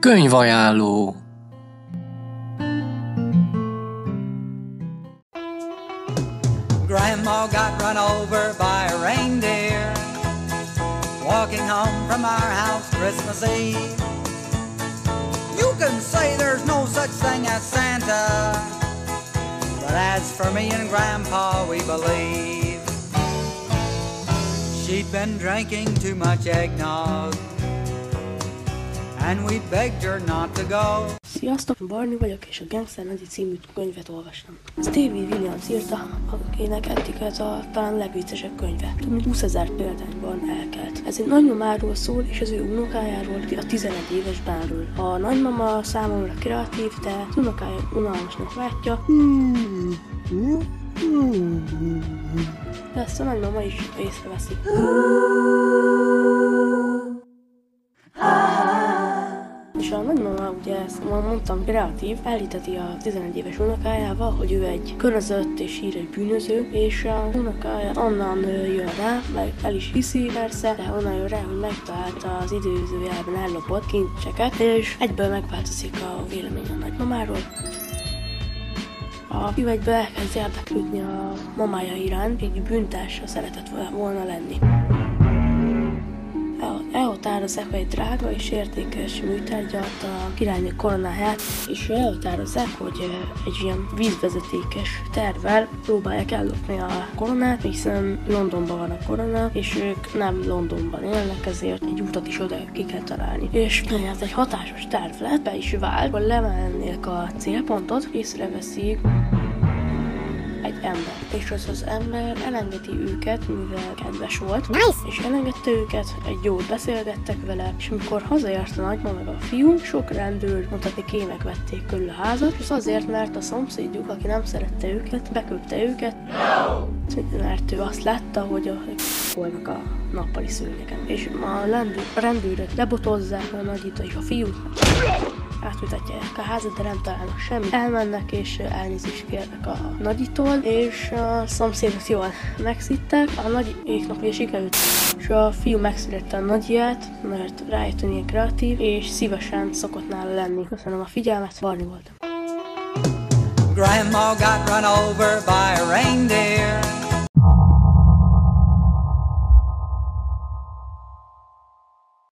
Könyvajánló. Grandma got run over by a reindeer Walking home from our house Christmas Eve. You can say there's no such thing as Santa But as for me and Grandpa, we believe. She'd been drinking too much eggnog And we begged her not to go Sziasztok, Barni vagyok, és a Gangster Nagyi című könyvet olvastam. Stevie Williams írta, akinek eddig ez a talán legviccesebb könyve. Több mint 20 ezer példányban elkelt. Ez egy nagymamáról szól, és az ő unokájáról, a 11 éves Benről. A nagymama számomra kreatív, de az unokája unalmasnak látja. De ezt a nagymama is észreveszi. Ugye ezt ma mondtam, kreatív, elhiteti a 11 éves unokájával, hogy ő egy körözött és híres bűnöző, és a unokája onnan jön rá, meg el is hiszi persze, de onnan jön rá, hogy megtalálta az időzőjelben ellopott kincseket, és egyből megváltozik a vélemény a nagymamáról. A egyből elkezd érdeklődni a mamája iránt, így bűntársa szeretett volna lenni. El- Elhatározzák, hogy egy drága és értékes műtárgyat a királynő koronáját, és elhatározzák, hogy egy ilyen vízvezetékes tervvel próbálják ellopni a koronát, hiszen Londonban van a korona, és ők nem Londonban élnek, ezért egy utat is oda ki kell találni. És ez egy hatásos terv lett, be is vált, hogy lemennék a célpontot, észreveszik ember. És az az ember elengedi őket, mivel kedves volt. Nice. És elengedte őket, egy jót beszélgettek vele, és amikor hazaért a nagymama meg a fiú, sok rendőr mondhatni kémek vették körül a házat, és azért, mert a szomszédjuk, aki nem szerette őket, beköpte őket, no! mert ő azt látta, hogy a volnak a nappali szőnyegen. És a rendőrök lebotozzák a nagyit és a fiút, átmutatják a házat, de nem találnak semmit. Elmennek és elnézést kérnek a nagyitól, és a szomszédot jól megszittek. A nagyéknak ugye sikerült, és a fiú megszerette a nagyját, mert rájött, hogy kreatív, és szívesen szokott nála lenni. Köszönöm a figyelmet, Barni voltam. Grandma got run over by a reindeer